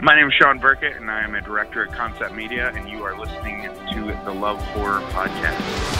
My name is Shawn Burkett, and I am a director at Concept Media, and you are listening to the Love Horror Podcast.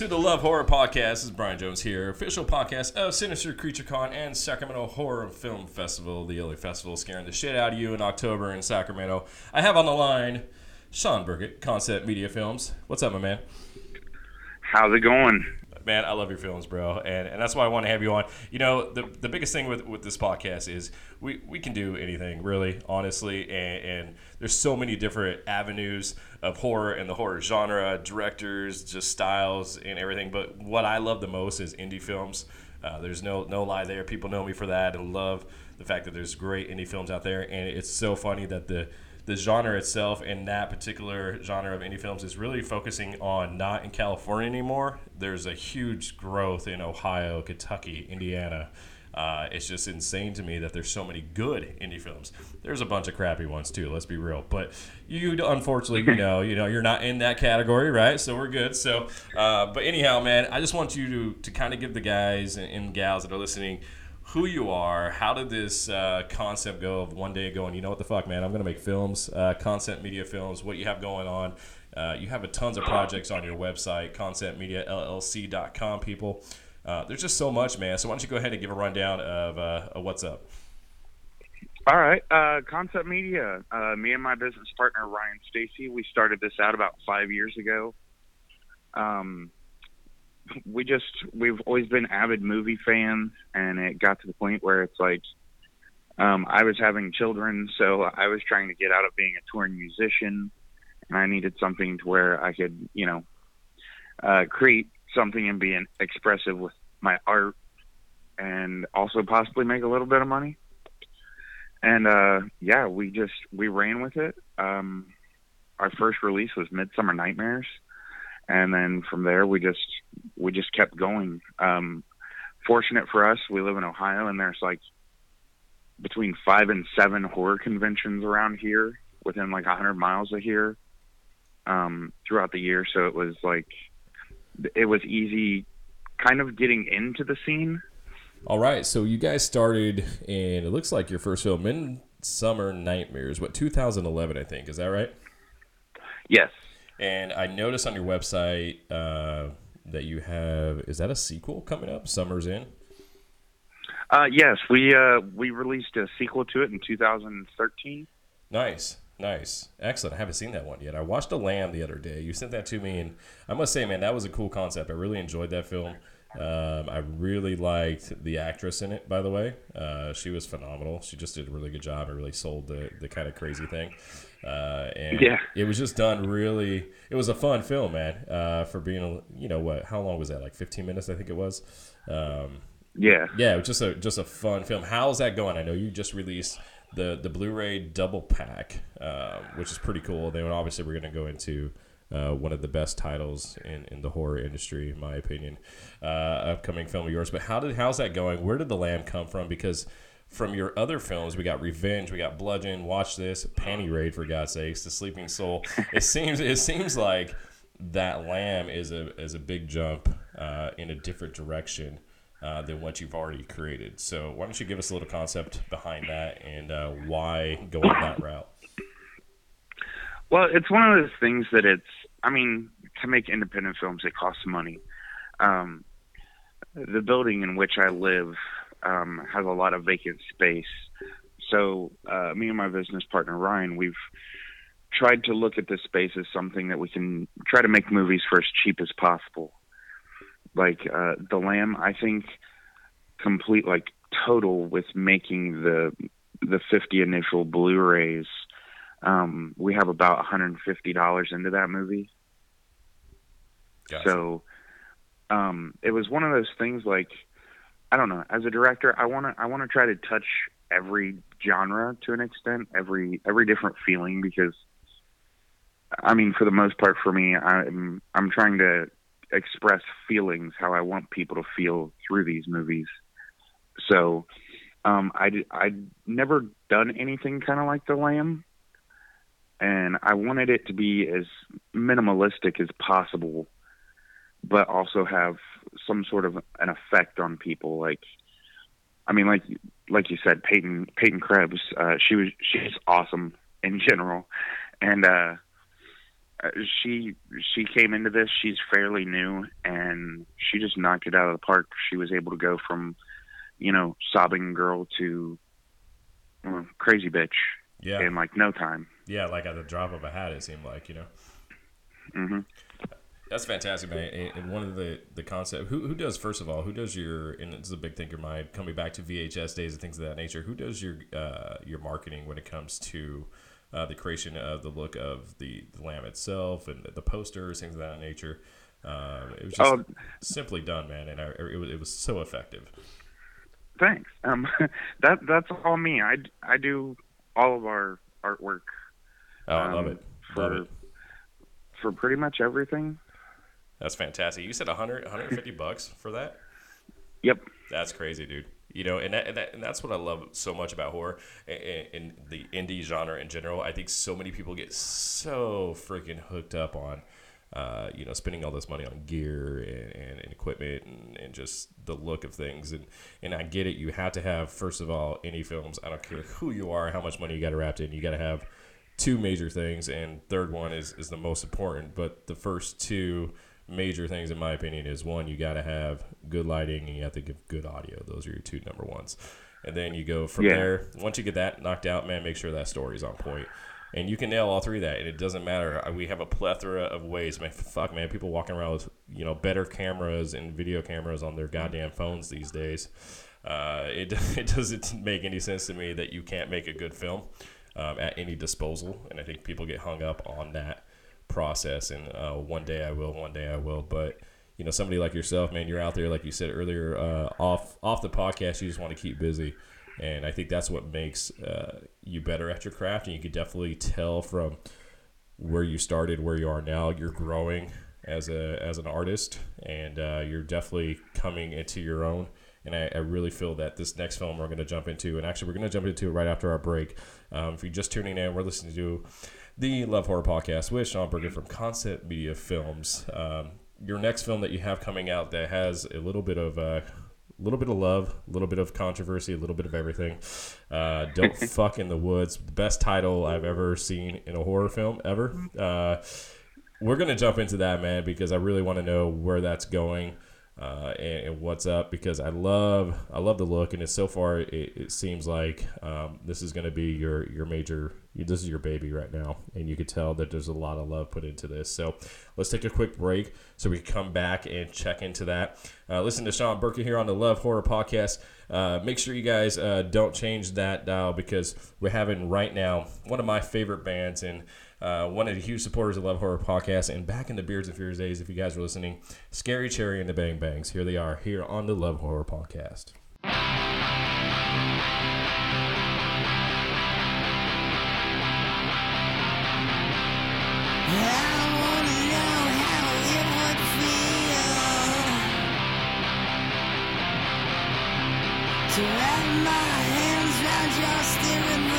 To the Love Horror Podcast. This is Brian Jones here, official podcast of Sinister Creature Con and Sacramento Horror Film Festival, the only festival scaring the shit out of you in October in Sacramento. I have on the line Shawn Burkett, Concept Media Films. What's up, my man? How's it going? Man, I love your films, bro, and, and that's why I want to have you on. You know, the the biggest thing with, with this podcast is we, we can do anything, really, honestly, and, and there's so many different avenues of horror and the horror genre, directors, just styles, and everything. But what I love the most is indie films. Uh, there's no no lie there. People know me for that and love the fact that there's great indie films out there, and it's so funny that the the genre itself and that particular genre of indie films is really focusing on not in California anymore. There's a huge growth in Ohio, Kentucky, Indiana. Uh, it's just insane to me that there's so many good indie films. There's a bunch of crappy ones too. Let's be real. But you, unfortunately, you know, you know, you're not in that category, right? So we're good. So, uh, but anyhow, man, I just want you to to kind of give the guys and, and gals that are listening who you are. How did this uh, concept go of one day going, you know what the fuck, man, I'm going to make films, uh, concept media films, what you have going on. Uh, you have a tons of projects on your website, conceptmediallc.com, people. Uh, there's just so much, man. So why don't you go ahead and give a rundown of, uh, of what's up? All right. Uh, concept Media. me and my business partner, Ryan Stacy, we started this out about five years ago. Um, we just we've always been avid movie fans, and it got to the point where it's like um, I was having children, so I was trying to get out of being a touring musician, and I needed something to where I could, you know, uh, create something and be an expressive with my art, and also possibly make a little bit of money. And uh, yeah, we just we ran with it. Um, our first release was Midsummer Nightmares and then from there we just we just kept going. Um, fortunate for us, we live in Ohio, and there's like between five and seven horror conventions around here within like a hundred miles of here um, throughout the year. So it was like it was easy, kind of getting into the scene. All right, so you guys started, and it looks like your first film, Midsummer Nightmares, what 2011, I think. Is that right? Yes. And I noticed on your website uh, that you have is that a sequel coming up? Summer's in. Uh, yes, we uh, we released a sequel to it in 2013. Nice, nice, excellent. I haven't seen that one yet. I watched The Lamb the other day. You sent that to me, and I must say, man, that was a cool concept. I really enjoyed that film. Um, I really liked the actress in it. By the way, uh, she was phenomenal. She just did a really good job. and really sold the the kind of crazy thing. Uh, and yeah. it was just done really. It was a fun film, man. Uh, for being, you know, what? How long was that? Like 15 minutes, I think it was. Um, yeah, yeah, it was just a just a fun film. How's that going? I know you just released the the Blu-ray double pack, uh, which is pretty cool. Then obviously we're going to go into. Uh, one of the best titles in, in the horror industry, in my opinion. Uh, upcoming film of yours, but how did how's that going? Where did the lamb come from? Because from your other films. We got Revenge, we got Bludgeon, Watch This, Panty Raid for God's sakes, The Sleeping Soul. It seems it seems like that Lamb is a is a big jump uh, in a different direction uh, than what you've already created. So why don't you give us a little concept behind that and uh, why go on that route? Well, it's one of those things that it's. I mean, to make independent films, it costs money. Um, the building in which I live um, has a lot of vacant space. So uh, me and my business partner Ryan, we've tried to look at this space as something that we can try to make movies for as cheap as possible. Like uh, the Lamb, I think complete like total with making the the 50 initial Blu-rays. Um, we have about $150 into that movie. Gotcha. So um, it was one of those things like I don't know. As a director, I want to I want to try to touch every genre to an extent, every every different feeling because I mean, for the most part, for me, I'm I'm trying to express feelings how I want people to feel through these movies. So um, I I'd never done anything kind of like The Lamb, and I wanted it to be as minimalistic as possible, but also have some sort of an effect on people. Like, I mean, like like you said, Peyton Peyton Krebs, uh, she was she's awesome in general, and uh, she she came into this. She's fairly new, and she just knocked it out of the park. She was able to go from, you know, sobbing girl to uh, crazy bitch yeah, in like no time. yeah, like at the drop of a hat, it seemed like you know. hmm That's fantastic, man. And, one of the the concept who who does first of all who does your and it's a big thinker mind coming back to VHS days and things of that nature. Who does your uh, your marketing when it comes to uh, the creation of the look of the, the lamb itself and the posters, things of that nature. Um, it was just Oh. simply done, man, and I, it was it was so effective. Thanks. Um, that that's all me. I I do all of our artwork Oh, I love Um, it. for Love it. for pretty much everything. That's fantastic. You said 100, 150 bucks for that? Yep. That's crazy, dude. You know, and that, and, that, and that's what I love so much about horror and, and the indie genre in general. I think so many people get so freaking hooked up on, uh, you know, spending all this money on gear and, and, equipment and, and just the look of things. And, and I get it. You have to have, first of all, indie films. I don't care who you are, how much money you got to wrap in. You got to have two major things, and third one is, is the most important. But the first two major things, in my opinion, is one, you got to have good lighting and you have to give good audio. Those are your two number ones. And then you go from Yeah. there. Once you get that knocked out, man, make sure that story's on point. And you can nail all three of that, and it doesn't matter. We have a plethora of ways, man. Fuck, man. People walking around with you know better cameras and video cameras on their goddamn phones these days. Uh, it it doesn't make any sense to me that you can't make a good film um, at any disposal, and I think people get hung up on that process. And uh, one day I will, one day I will. But you know, somebody like yourself, man, you're out there, like you said earlier, uh, off off the podcast. You just want to keep busy, and I think that's what makes uh, you better at your craft. And you could definitely tell from where you started, where you are now. You're growing as a as an artist, and uh, you're definitely coming into your own. And I, I really feel that this next film we're going to jump into, and actually we're going to jump into it right after our break. Um, if you're just tuning in, we're listening to the Love Horror Podcast with Shawn Berger from Concept Media Films. Um, your next film that you have coming out that has a little bit of uh, a little bit of love, a little bit of controversy, a little bit of everything. Uh, Don't fuck in the woods. The best title I've ever seen in a horror film ever. Uh, we're gonna jump into that, man, because I really want to know where that's going uh, and, and what's up. Because I love, I love the look, and it's so far it, it seems like um, this is gonna be your your major. This is your baby right now, and you can tell that there's a lot of love put into this. So let's take a quick break so we can come back and check into that. Uh, listen to Shawn Burke here on the Love Horror Podcast. Uh, make sure you guys uh, don't change that dial because we're having right now one of my favorite bands and uh, one of the huge supporters of Love Horror Podcast and back in the Beards and Fears days, if you guys are listening, Scary Cherry and the Bang Bangs. Here they are, here on the Love Horror Podcast. To my hands round your steering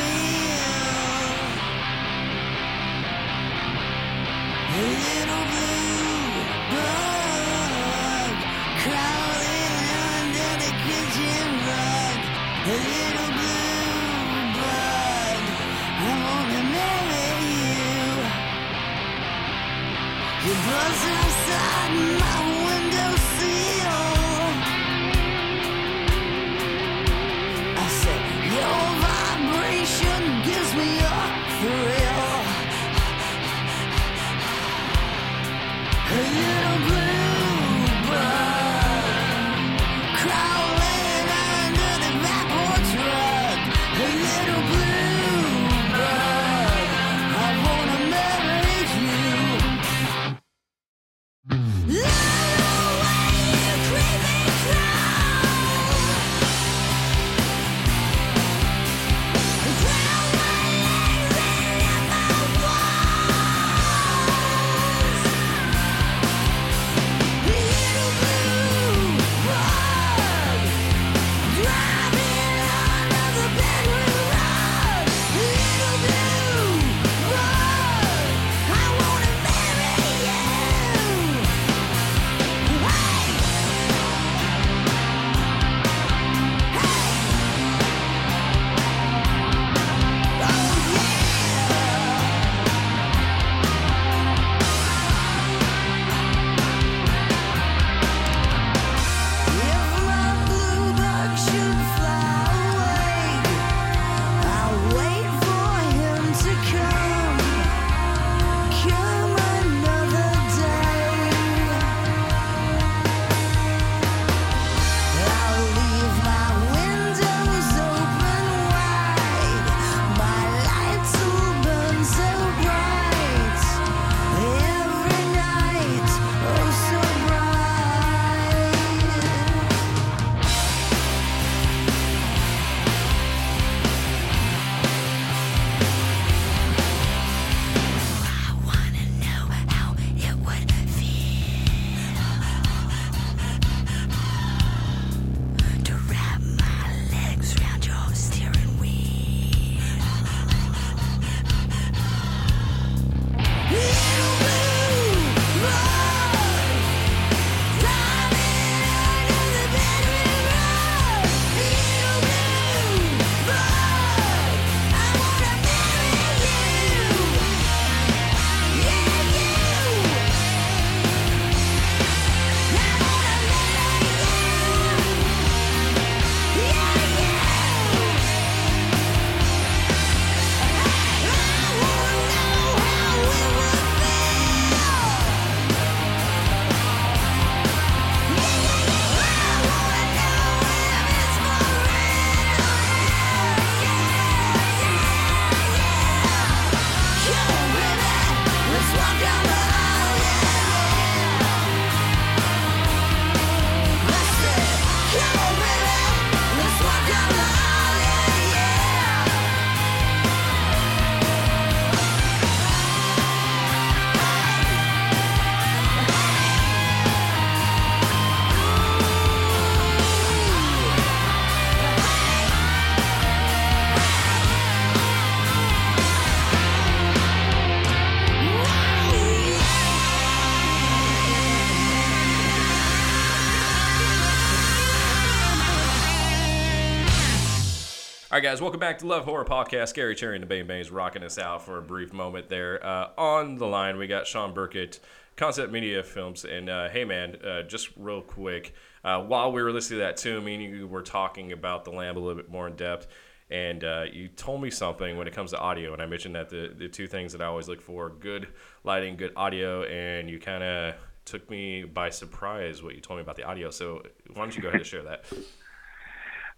All right, guys, welcome back to Love Horror Podcast. Scary Cherry and the Bang Bangs rocking us out for a brief moment there. Uh, on the line, we got Shawn Burkett, Concept Media Films. And uh, hey, man, uh, just real quick, uh, while we were listening to that tune, me and you were talking about the Lamb a little bit more in depth. And uh, you told me something when it comes to audio, and I mentioned that the, the two things that I always look for good lighting, good audio, and you kind of took me by surprise what you told me about the audio. So why don't you go ahead and share that?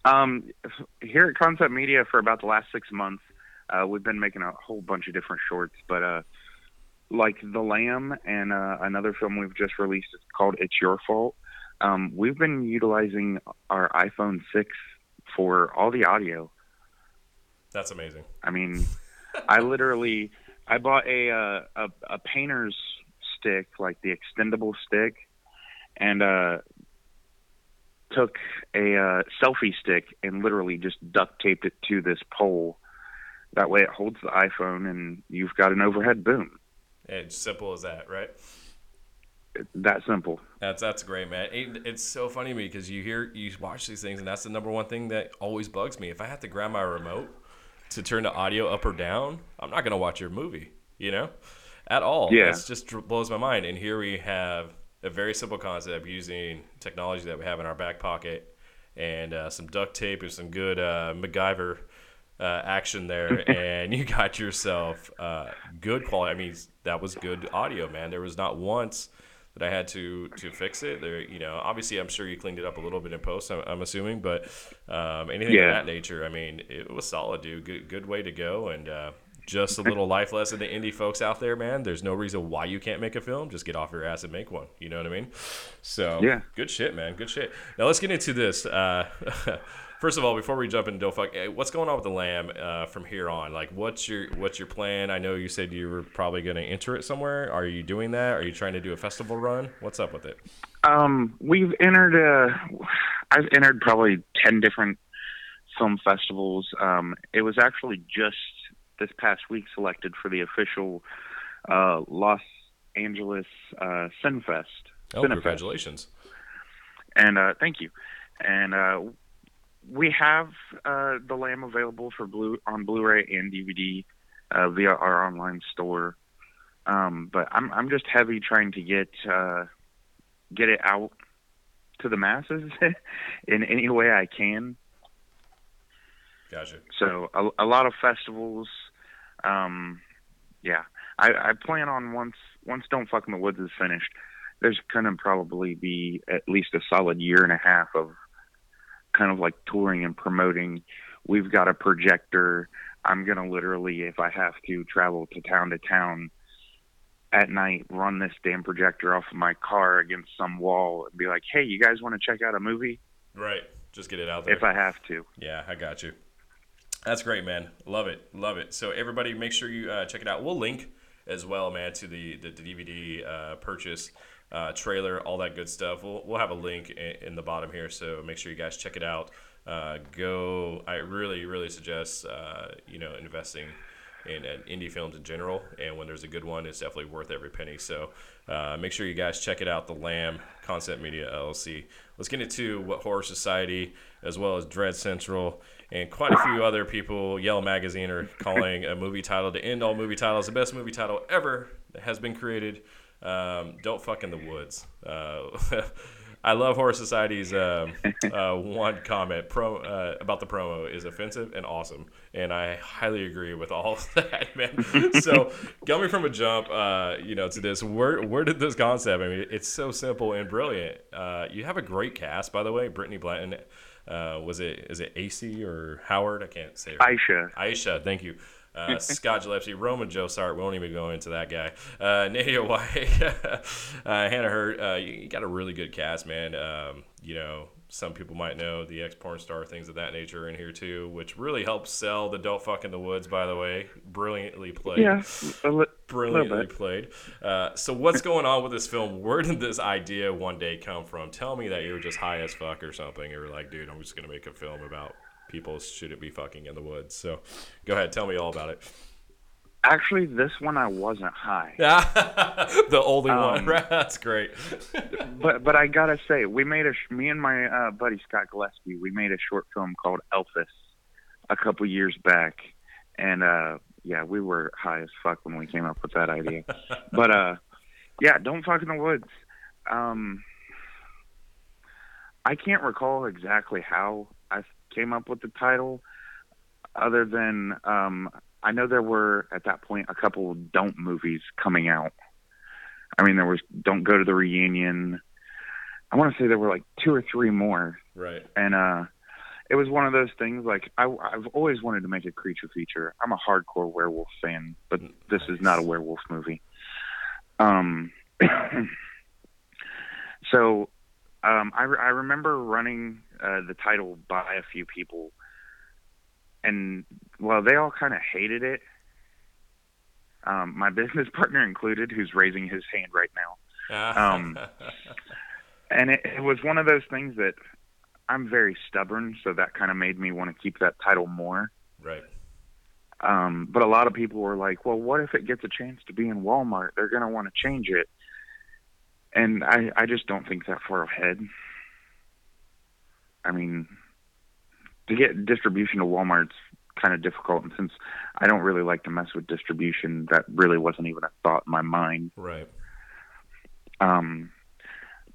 Um, here at Concept Media for about the last six months, uh, we've been making a whole bunch of different shorts, but uh, like The Lamb and uh, another film we've just released it's called It's Your Fault. Um, we've been utilizing our iPhone 6 for all the audio. That's amazing. I mean, I literally I bought a, uh, a a painter's stick, like the extendable stick, and uh, took a uh, selfie stick and literally just duct taped it to this pole. That way, it holds the iPhone, and you've got an overhead boom. It's simple as that, right? That simple. That's that's great, man. It, it's so funny to me because you hear you watch these things, and that's the number one thing that always bugs me. If I have to grab my remote to turn the audio up or down, I'm not gonna watch your movie, you know, at all. Yeah. It just blows my mind. And here we have a very simple concept using technology that we have in our back pocket and uh, some duct tape and some good uh, MacGyver uh, action there, and you got yourself uh, good quality. I mean, that was good audio, man. There was not once that I had to to fix it. There, you know, obviously, I'm sure you cleaned it up a little bit in post. I'm, I'm assuming, but um, anything Yeah. of that nature, I mean, it was solid, dude. Good, good way to go, and uh, just a little life lesson to indie folks out there, man. There's no reason why you can't make a film. Just get off your ass and make one. You know what I mean? So, Yeah. good shit, man. Good shit. Now let's get into this. Uh, First of all, before we jump into Don't Fuck, eh, what's going on with the Lamb uh, from here on? Like, what's your what's your plan? I know you said you were probably going to enter it somewhere. Are you doing that? Are you trying to do a festival run? What's up with it? Um, we've entered. Uh, I've entered probably ten different film festivals. Um, it was actually just this past week selected for the official uh, Los Angeles uh, Cinefest. Oh, Cinefest. congratulations! And uh, thank you. And uh, we have uh, the Lamb available for blue on Blu-ray and DVD uh, via our online store. Um, but I'm I'm just heavy trying to get uh, get it out to the masses in any way I can. Gotcha. So a, a lot of festivals. Um, yeah, I, I plan on once once Don't Fuck in the Woods is finished. There's gonna probably be at least a solid year and a half of kind of like touring and promoting. We've got a projector. I'm gonna literally, if I have to, travel to town to town at night, run this damn projector off of my car against some wall, and be like, "Hey, you guys want to check out a movie?" Right. Just get it out there. If I have to. Yeah, I got you. That's great, man. Love it, love it. So everybody, make sure you uh, check it out. We'll link as well, man, to the the, the DVD uh, purchase uh, trailer, all that good stuff. We'll we'll have a link in, in the bottom here, so make sure you guys check it out. Uh, go. I really really suggest uh, you know investing in uh, indie films in general, and when there's a good one, it's definitely worth every penny. So uh, make sure you guys check it out. The Lamb Concept Media LLC. Let's get into what Horror Society, as well as Dread Central, and quite a few other people, Yell Magazine, are calling a movie title to end all movie titles, the best movie title ever that has been created. Um, Don't fuck in the woods. Uh, I love Horror Society's um, uh, one comment pro uh, about the promo is offensive and awesome, and I highly agree with all of that, man. so, coming from a jump, uh, you know, to this, where where did this concept? I mean, it's so simple and brilliant. Uh, you have a great cast, by the way. Brittany Blanton, uh, was it is it AC or Howard? I can't say. Aisha. Aisha, thank you. Uh, Scott Gillespie, Roman Josart. We won't even go into that guy. Uh, Nadia White, uh, Hannah Hurt, uh, you, you got a really good cast, man. Um, you know, some people might know the ex porn star, things of that nature in here too, which really helps sell the Don't Fuck in the Woods, by the way. Brilliantly played. Yeah, a li- Brilliantly played. Uh, so, what's going on with this film? Where did this idea one day come from? Tell me that you were just high as fuck or something. You were like, dude, I'm just going to make a film about people shouldn't be fucking in the woods. So, go ahead, tell me all about it. Actually, this one I wasn't high, the only one, Um, right? That's great. but but I gotta say, we made a me and my uh, buddy Scott Gillespie, we made a short film called Elphus. a couple years back, and uh, yeah, we were high as fuck when we came up with that idea. but uh, yeah, don't fuck in the woods. Um, I can't recall exactly how I came up with the title, other than um, I know there were at that point a couple don't movies coming out. I mean, there was Don't Go to the Reunion. I want to say there were like two or three more, Right. and uh, it was one of those things. Like I, I've always wanted to make a creature feature. I'm a hardcore werewolf fan, but this is not a werewolf movie. Um, so um, I, I remember running uh, the title by a few people, and well, they all kind of hated it. Um, my business partner included, who's raising his hand right now Um, and it, it was one of those things that I'm very stubborn, so that kind of made me want to keep that title more. right. Um, but a lot of people were like, "Well, what if it gets a chance to be in Walmart? They're going to want to change it." And I, I just don't think that far ahead. I mean, to get distribution to Walmart's kind of difficult, and since I don't really like to mess with distribution, that really wasn't even a thought in my mind. Right. Um,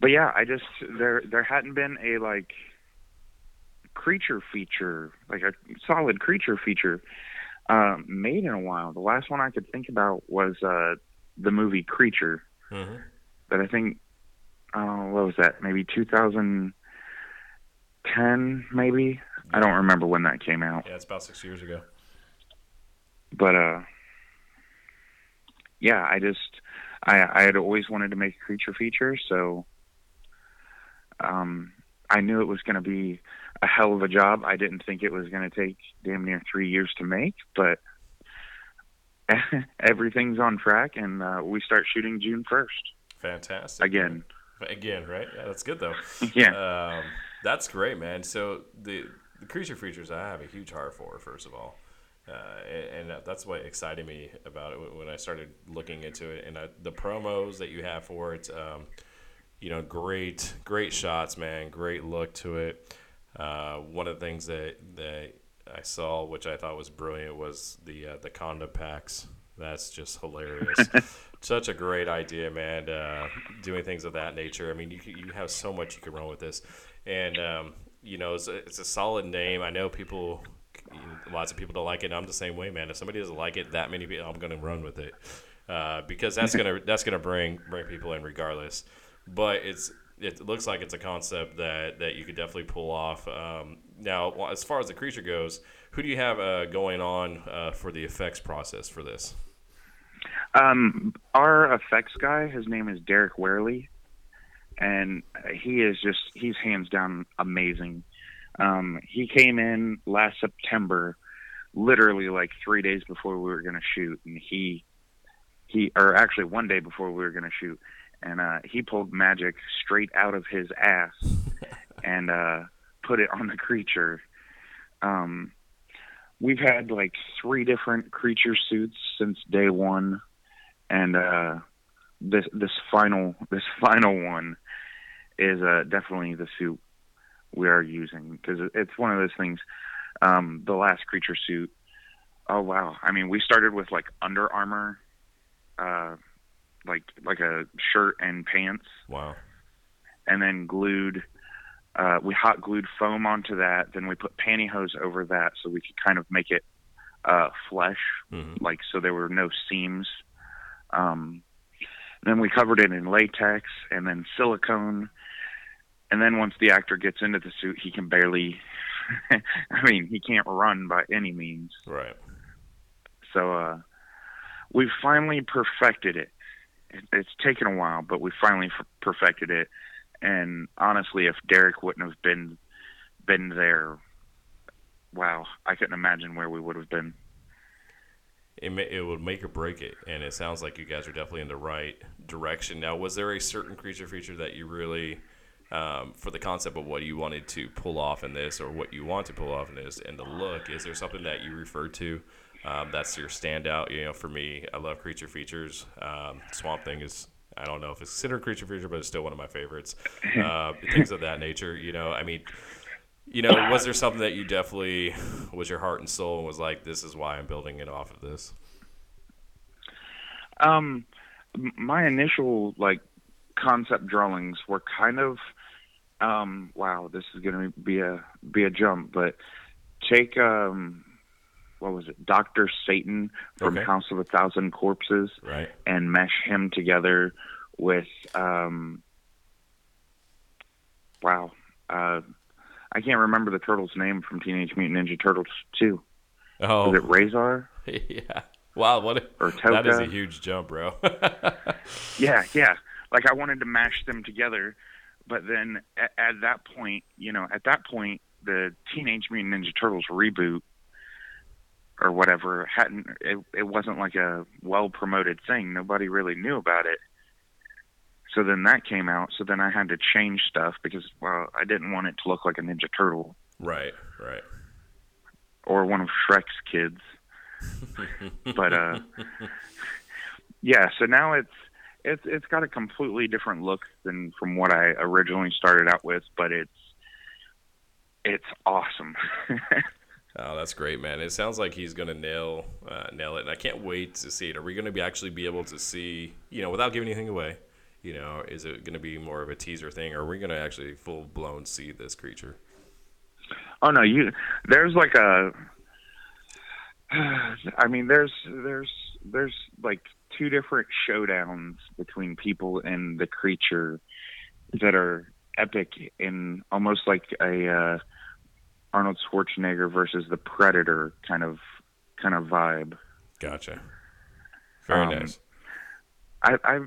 but yeah, I just there there hadn't been a like creature feature, like a solid creature feature, um, made in a while. The last one I could think about was uh, the movie Creature, hmm that I think, uh, what was that? Maybe 2010, maybe. I don't remember when that came out. Yeah, it's about six years ago. but uh yeah i just i i had always wanted to make a creature feature so um i knew it was going to be a hell of a job i didn't think it was going to take damn near three years to make but everything's on track and uh we start shooting june 1st Fantastic. again Again, right? Yeah, that's good though. yeah Um, that's great, man. So the the creature features I have a huge heart for. First of all, uh, and, and that's what excited me about it when I started looking into it. And uh, the promos that you have for it, um, you know, great, great shots, man. Great look to it. Uh, one of the things that that I saw, which I thought was brilliant, was the uh, the condom packs. That's just hilarious. Such a great idea, man. Uh, doing things of that nature. I mean, you you have so much you can run with this, and um, you know, it's a, it's a solid name. I know people, lots of people don't like it. I'm the same way, man. If somebody doesn't like it, that many people, I'm gonna run with it uh, because that's gonna that's gonna bring bring people in regardless. But it's it looks like it's a concept that that you could definitely pull off. Um, now, as far as the creature goes, who do you have uh, going on uh, for the effects process for this? Um, our effects guy, his name is Derek Warely, and he is just he's hands down amazing. Um, he came in last September, literally like three days before we were going to shoot, and he he or actually one day before we were going to shoot, and uh, he pulled magic straight out of his ass and uh, put it on the creature. Um, we've had like three different creature suits since day one and uh this this final this final one is uh definitely the suit we are using because it's one of those things um the last creature suit oh wow. I mean we started with like under armor uh like like a shirt and pants. Wow. and then glued uh, we hot glued foam onto that. Then we put pantyhose over that so we could kind of make it uh, flesh hmm like so there were no seams. Um, then we covered it in latex and then silicone and then once the actor gets into the suit he can barely i mean he can't run by any means Right. so uh, we've finally perfected it. it. It's taken a while, but we finally perfected it. And honestly, if Derek wouldn't have been been there, wow, I couldn't imagine where we would have been. It, ma- it would make or break it, and it sounds like you guys are definitely in the right direction. Now, was there a certain creature feature that you really, um, for the concept of what you wanted to pull off in this, or what you want to pull off in this, and the look? Is there something that you refer to um, that's your standout? You know, for me, I love creature features. Um, Swamp Thing is. I don't know if it's considered a creature feature, but it's still one of my favorites. Uh, things of that nature, you know. I mean, you know, was there something that you definitely was your heart and soul and was like, this is why I'm building it off of this? Um, my initial like concept drawings were kind of, um, wow, this is gonna be a be a jump, but take um, what was it, Doctor Satan from Okay. House of a Thousand Corpses, Right. and mesh him together with um, wow, uh, I can't remember the turtle's name from Teenage Mutant Ninja Turtles two. Oh, Was it Rahzar? yeah. Wow, what a, Or that is a huge jump, bro. Yeah, yeah. Like I wanted to mash them together, but then at, at that point, you know, at that point, the Teenage Mutant Ninja Turtles reboot or whatever hadn't. It, it wasn't like a well promoted thing. Nobody really knew about it. So then that came out. So then I had to change stuff because, well, I didn't want it to look like a Ninja Turtle right, right. or one of Shrek's kids. but uh yeah, so now it's it's it's got a completely different look than from what I originally started out with, but it's it's awesome. Oh, that's great, man. It sounds like he's gonna nail uh, nail it, and I can't wait to see it. Are we gonna be actually be able to see, you know, without giving anything away? You know, is it gonna be more of a teaser thing, or are we gonna actually full blown see this creature? oh no, you there's like a I mean there's there's there's like two different showdowns between people and the creature that are epic in almost like a uh Arnold Schwarzenegger versus the Predator kind of kind of vibe. Gotcha. Very Um, nice. I, I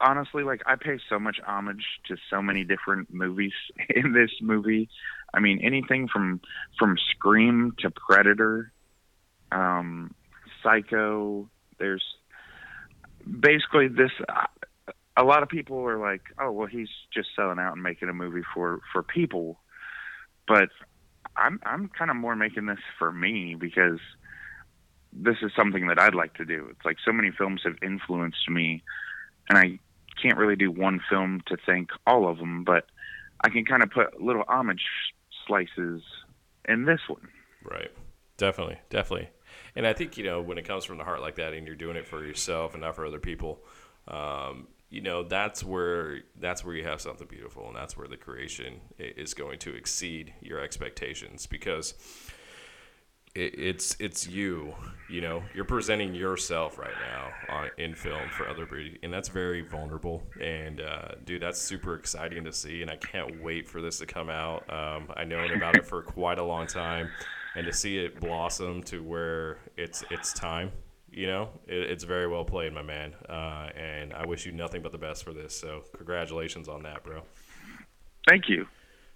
honestly like I pay so much homage to so many different movies in this movie. I mean, anything from from Scream to Predator, um, Psycho. There's basically this. A lot of people are like, "Oh, well, he's just selling out and making a movie for for people," but I'm I'm kind of more making this for me because this is something that I'd like to do. It's like so many films have influenced me, and I can't really do one film to thank all of them, but I can kind of put little homage slices in this one. Right. Definitely. Definitely. And I think, you know, when it comes from the heart like that and you're doing it for yourself and not for other people, um, you know, that's where that's where you have something beautiful and that's where the creation is going to exceed your expectations because it, it's it's you, you know, you're presenting yourself right now on, in film for other beauty, and that's very vulnerable. And uh, dude, that's super exciting to see, and I can't wait for this to come out. Um, I known about it for quite a long time, and to see it blossom to where it's it's time. You know, it, it's very well played, my man. Uh, and I wish you nothing but the best for this. So, congratulations on that, bro. Thank you.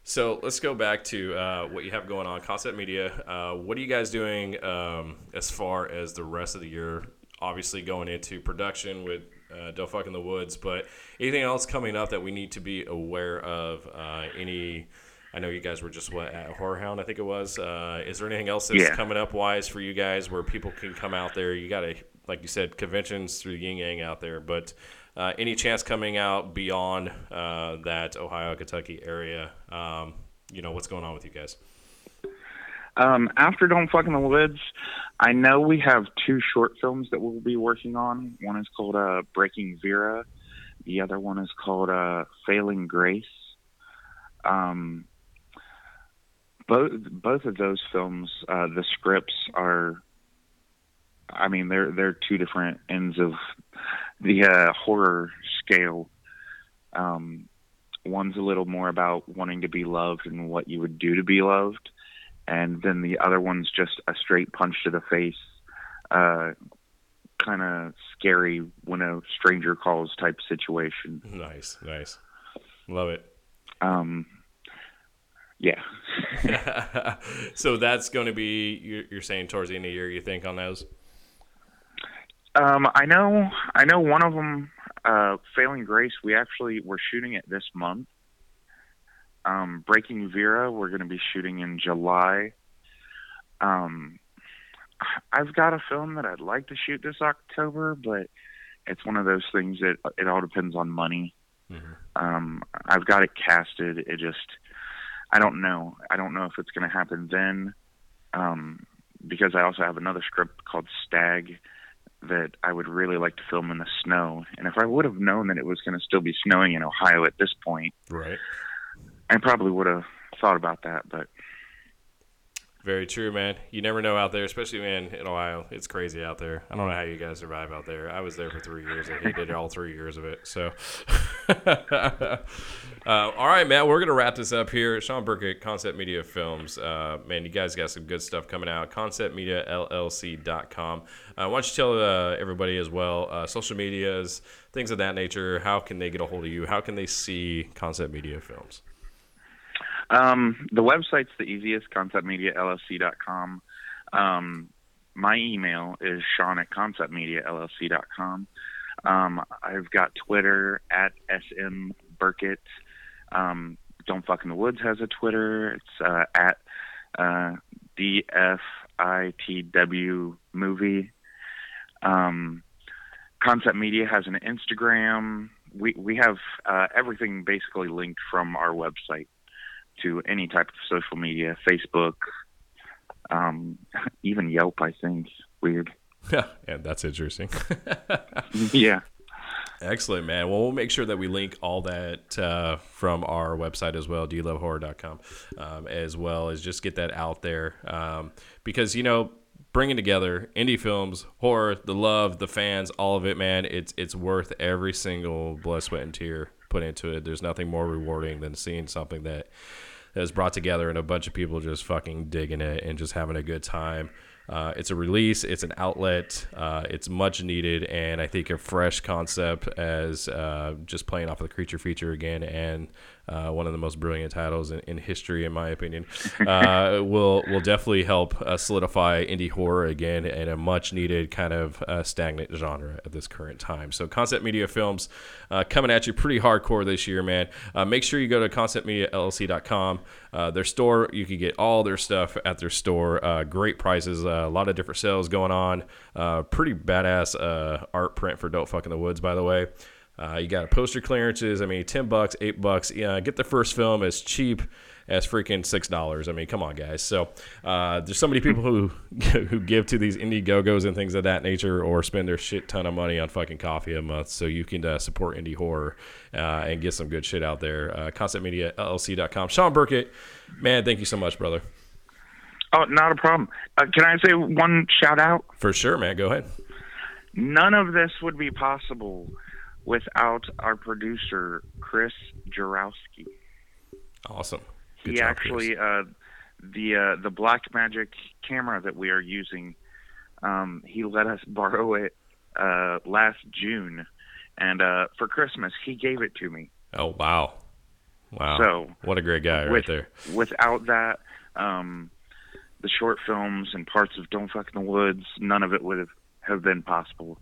So let's go back to uh, what you have going on, Concept Media. Uh, what are you guys doing um, as far as the rest of the year? Obviously, going into production with uh, Don't Fuck in the Woods, but anything else coming up that we need to be aware of? Uh, any? I know you guys were just what at HorrorHound, I think it was. Uh, is there anything else that's Yeah. coming up wise for you guys where people can come out there? You got to, like you said, conventions through Yin Yang out there, but. Uh, any chance coming out beyond uh, that Ohio Kentucky area? Um, you know what's going on with you guys? Um, after Don't Fuck in the Woods, I know we have two short films that we'll be working on. One is called uh, Breaking Vera. The other one is called uh, Failing Grace. Um, both both of those films, uh, the scripts are, I mean, they're they're two different ends of the uh, horror scale. Um, one's a little more about wanting to be loved and what you would do to be loved and then the other one's just a straight punch to the face, uh, kind of scary when a stranger calls type situation. Nice, nice, love it. Um, yeah, so that's going to be you're, saying towards the end of the year. You think on those? um, I know, I know one of them, uh, Failing Grace. We actually we're shooting it this month. Um, Breaking Vera, we're going to be shooting in July. Um, I've got a film that I'd like to shoot this October, but it's one of those things that it all depends on money. Mhm. Um, I've got it casted. It just, I don't know. I don't know if it's going to happen then, um, because I also have another script called Stag that I would really like to film in the snow. And if I would have known that it was going to still be snowing in Ohio at this point, Right. I probably would have thought about that. But Very true, man. You never know out there, especially man in Ohio. It's crazy out there. I don't know how you guys survive out there. I was there for three years. I hated all three years of it. So, uh, all right, Matt. We're gonna wrap this up here. Shawn Burkett, Concept Media Films. Uh, man, you guys got some good stuff coming out. ConceptMediaLLC.com. Uh, why don't you tell uh, everybody as well, uh, social medias, things of that nature. How can they get a hold of you? How can they see Concept Media Films? Um, the website's the easiest, conceptmediallc.com. Um, my email is sean at conceptmediallc.com. Um, I've got Twitter at SM Burkett. Um, Don't Fuck in the Woods has a Twitter. It's uh, at uh, DFITW movie. Um, Concept Media has an Instagram. We we have uh, everything basically linked from our website to any type of social media, Facebook, um, even Yelp. I think weird. Yeah, and that's interesting. yeah. Excellent, man. Well, we'll make sure that we link all that uh, from our website as well, doyoulovehorror.com, um, as well as just get that out there. Um, because, you know, bringing together indie films, horror, the love, the fans, all of it, man, it's, it's worth every single blood, sweat, and tear put into it. There's nothing more rewarding than seeing something that is brought together and a bunch of people just fucking digging it and just having a good time. Uh, it's a release, it's an outlet, uh, it's much needed, and I think a fresh concept as uh, just playing off of the creature feature again, and uh, one of the most brilliant titles in, in history, in my opinion, uh, will will definitely help uh, solidify indie horror again in a much needed kind of uh, stagnant genre at this current time. So, Concept Media Films uh, coming at you pretty hardcore this year, man. Uh, make sure you go to conceptmediallc.com. Uh, their store, you can get all their stuff at their store. Uh, great prices, uh, a lot of different sales going on. Uh, pretty badass uh, art print for Don't Fuck in the Woods, by the way. Uh, you got a poster clearances. I mean, ten bucks, eight bucks. Yeah, get the first film as cheap as freaking six dollars. I mean, come on, guys. So uh, there's so many people who who give to these Indiegogos and things of that nature, or spend their shit ton of money on fucking coffee a month, so you can uh, support indie horror uh, and get some good shit out there. Uh, ConceptMediaLLC.com. Shawn Burkett, man, thank you so much, brother. Oh, not a problem. Uh, can I say one shout out? For sure, man. Go ahead. None of this would be possible without our producer Chris Jarowski. Awesome. Good he job, actually uh, the uh, the Black Magic camera that we are using. Um, he let us borrow it uh, last June, and uh, for Christmas he gave it to me. Oh wow, wow. So what a great guy right there. Without that, um, the short films and parts of Don't Fuck in the Woods, none of it would have, have been possible.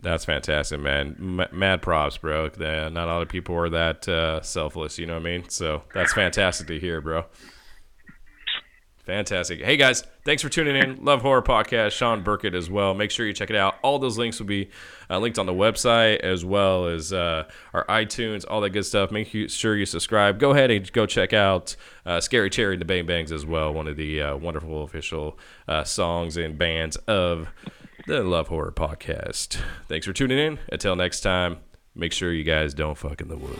That's fantastic, man. M- mad props, bro. Uh, not a lot of people are that uh, selfless, you know what I mean? So that's fantastic to hear, bro. Fantastic. Hey, guys, thanks for tuning in. Love Horror Podcast, Shawn Burkett as well. Make sure you check it out. All those links will be uh, linked on the website as well as uh, our iTunes, all that good stuff. Make sure you subscribe. Go ahead and go check out uh, Scary Cherry and the Bang Bangs as well, one of the uh, wonderful official uh, songs and bands of the Love Horror Podcast. Thanks for tuning in. Until next time, make sure you guys don't fuck in the wood.